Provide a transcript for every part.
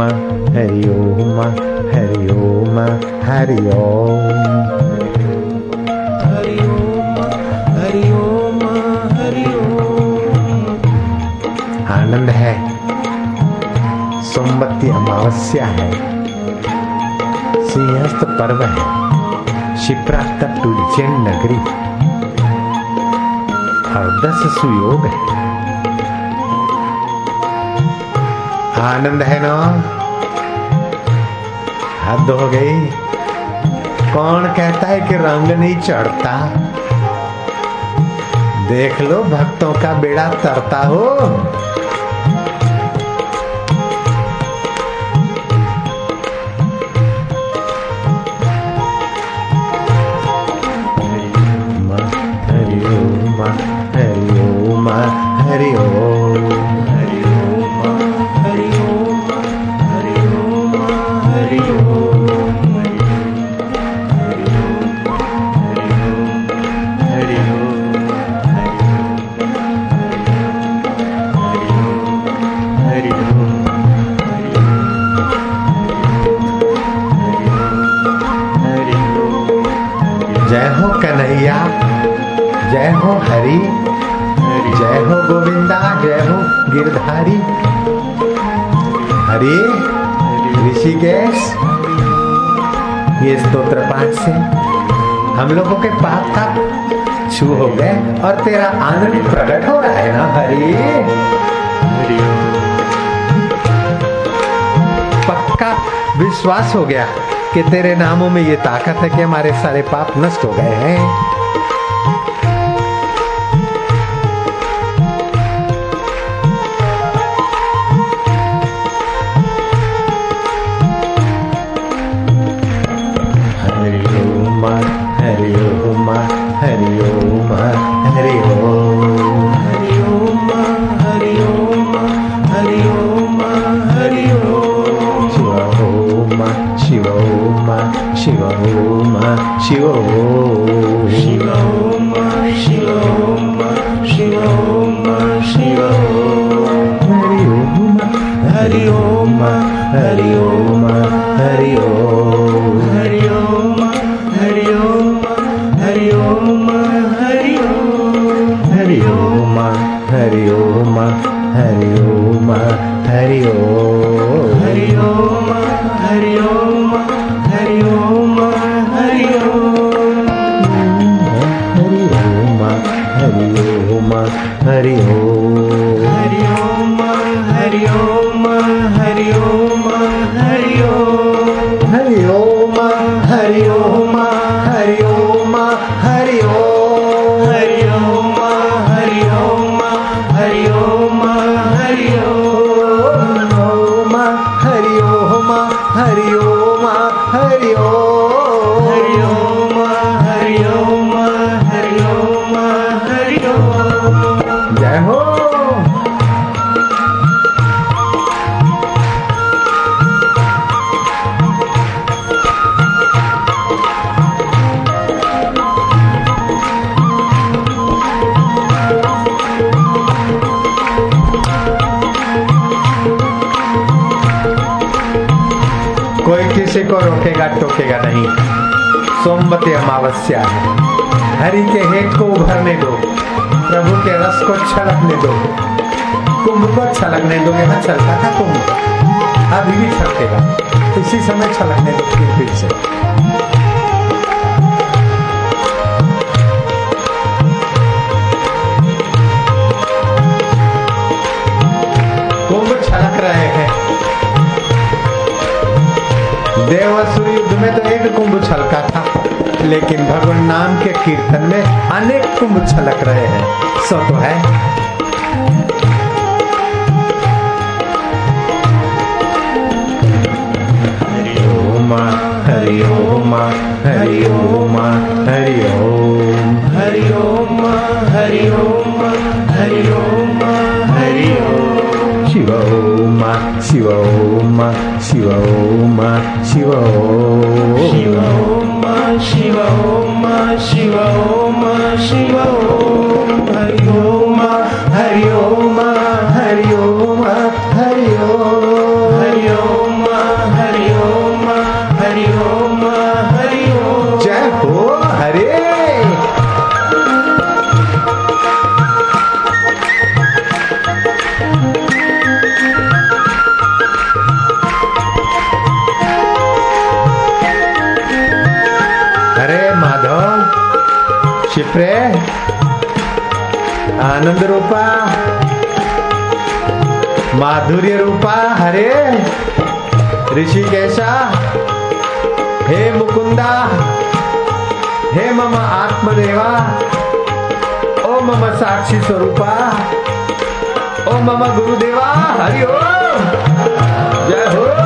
हरि ओम हरि ओम हरि ओम हरि ओम आनंद है। सोमवती अमावस्या है। सिंहस्थ पर्व है। शिप्रा तक उज्जैन नगरी। और दस सुयोग है। आनंद है ना? हद हो गई। कौन कहता है कि रंग नहीं चढ़ता? देख लो, भक्तों का बेड़ा तरता हो। जय हो कन्हैया, जय हो हरि, जय हो गोविंदा, जय हो गिरधारी। हरि, ऋषिकेश, ये स्तोत्र पाठ से हम लोगों के पाप का छू हो गए और तेरा आनंद प्रकट हो रहा है ना, हरि? पक्का विश्वास हो गया। कि तेरे नामों में ये ताकत है कि हमारे सारे पाप नष्ट हो गए हैं। हरि ओम हरि ओम हरि ओम हरि ओम हरि ओम हरि ओम हरि ओम हरि ओम हरि ओम हरि ओम हरि ओम हरि ओम 爱呦 किसी को रोकेगा टोकेगा नहीं। सोमवती अमावस्या है। हरि के हेत को उभरने दो। प्रभु के रस को छलकने दो। कुंभ को छलकने दो। यहाँ छलका था कुंभ। अभी भी छलकेगा। इसी समय छलकने दो फिर फिर से। लेकिन भगवान नाम के कीर्तन में अनेक कुंभ छलक रहे हैं। सो तो है। हरिओमा हरिओमा हरिओमा हरिओम। हरिओमा हरिओमा हरिओमा हरिओम। शिव ओम शिव ओम शिव ओम शिव ओम मा ॐ मा ॐ क्षिप्रे आनंद रूपा माधुर्य रूपा हरे ऋषि ऋषिकेशा हे मुकुंदा हे मम आत्मदेवा ओ मम साक्षी स्वरूपा ओ मम गुरुदेवा हरि ओम जय हो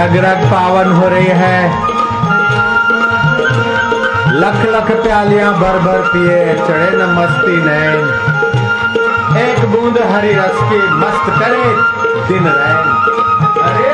रग रग पावन हो रही है। लख लख प्यालियाँ भर भर पिए, चढ़े न मस्ती नैन। एक बूंद हरी रस की मस्त करे, दिन रैन। अरे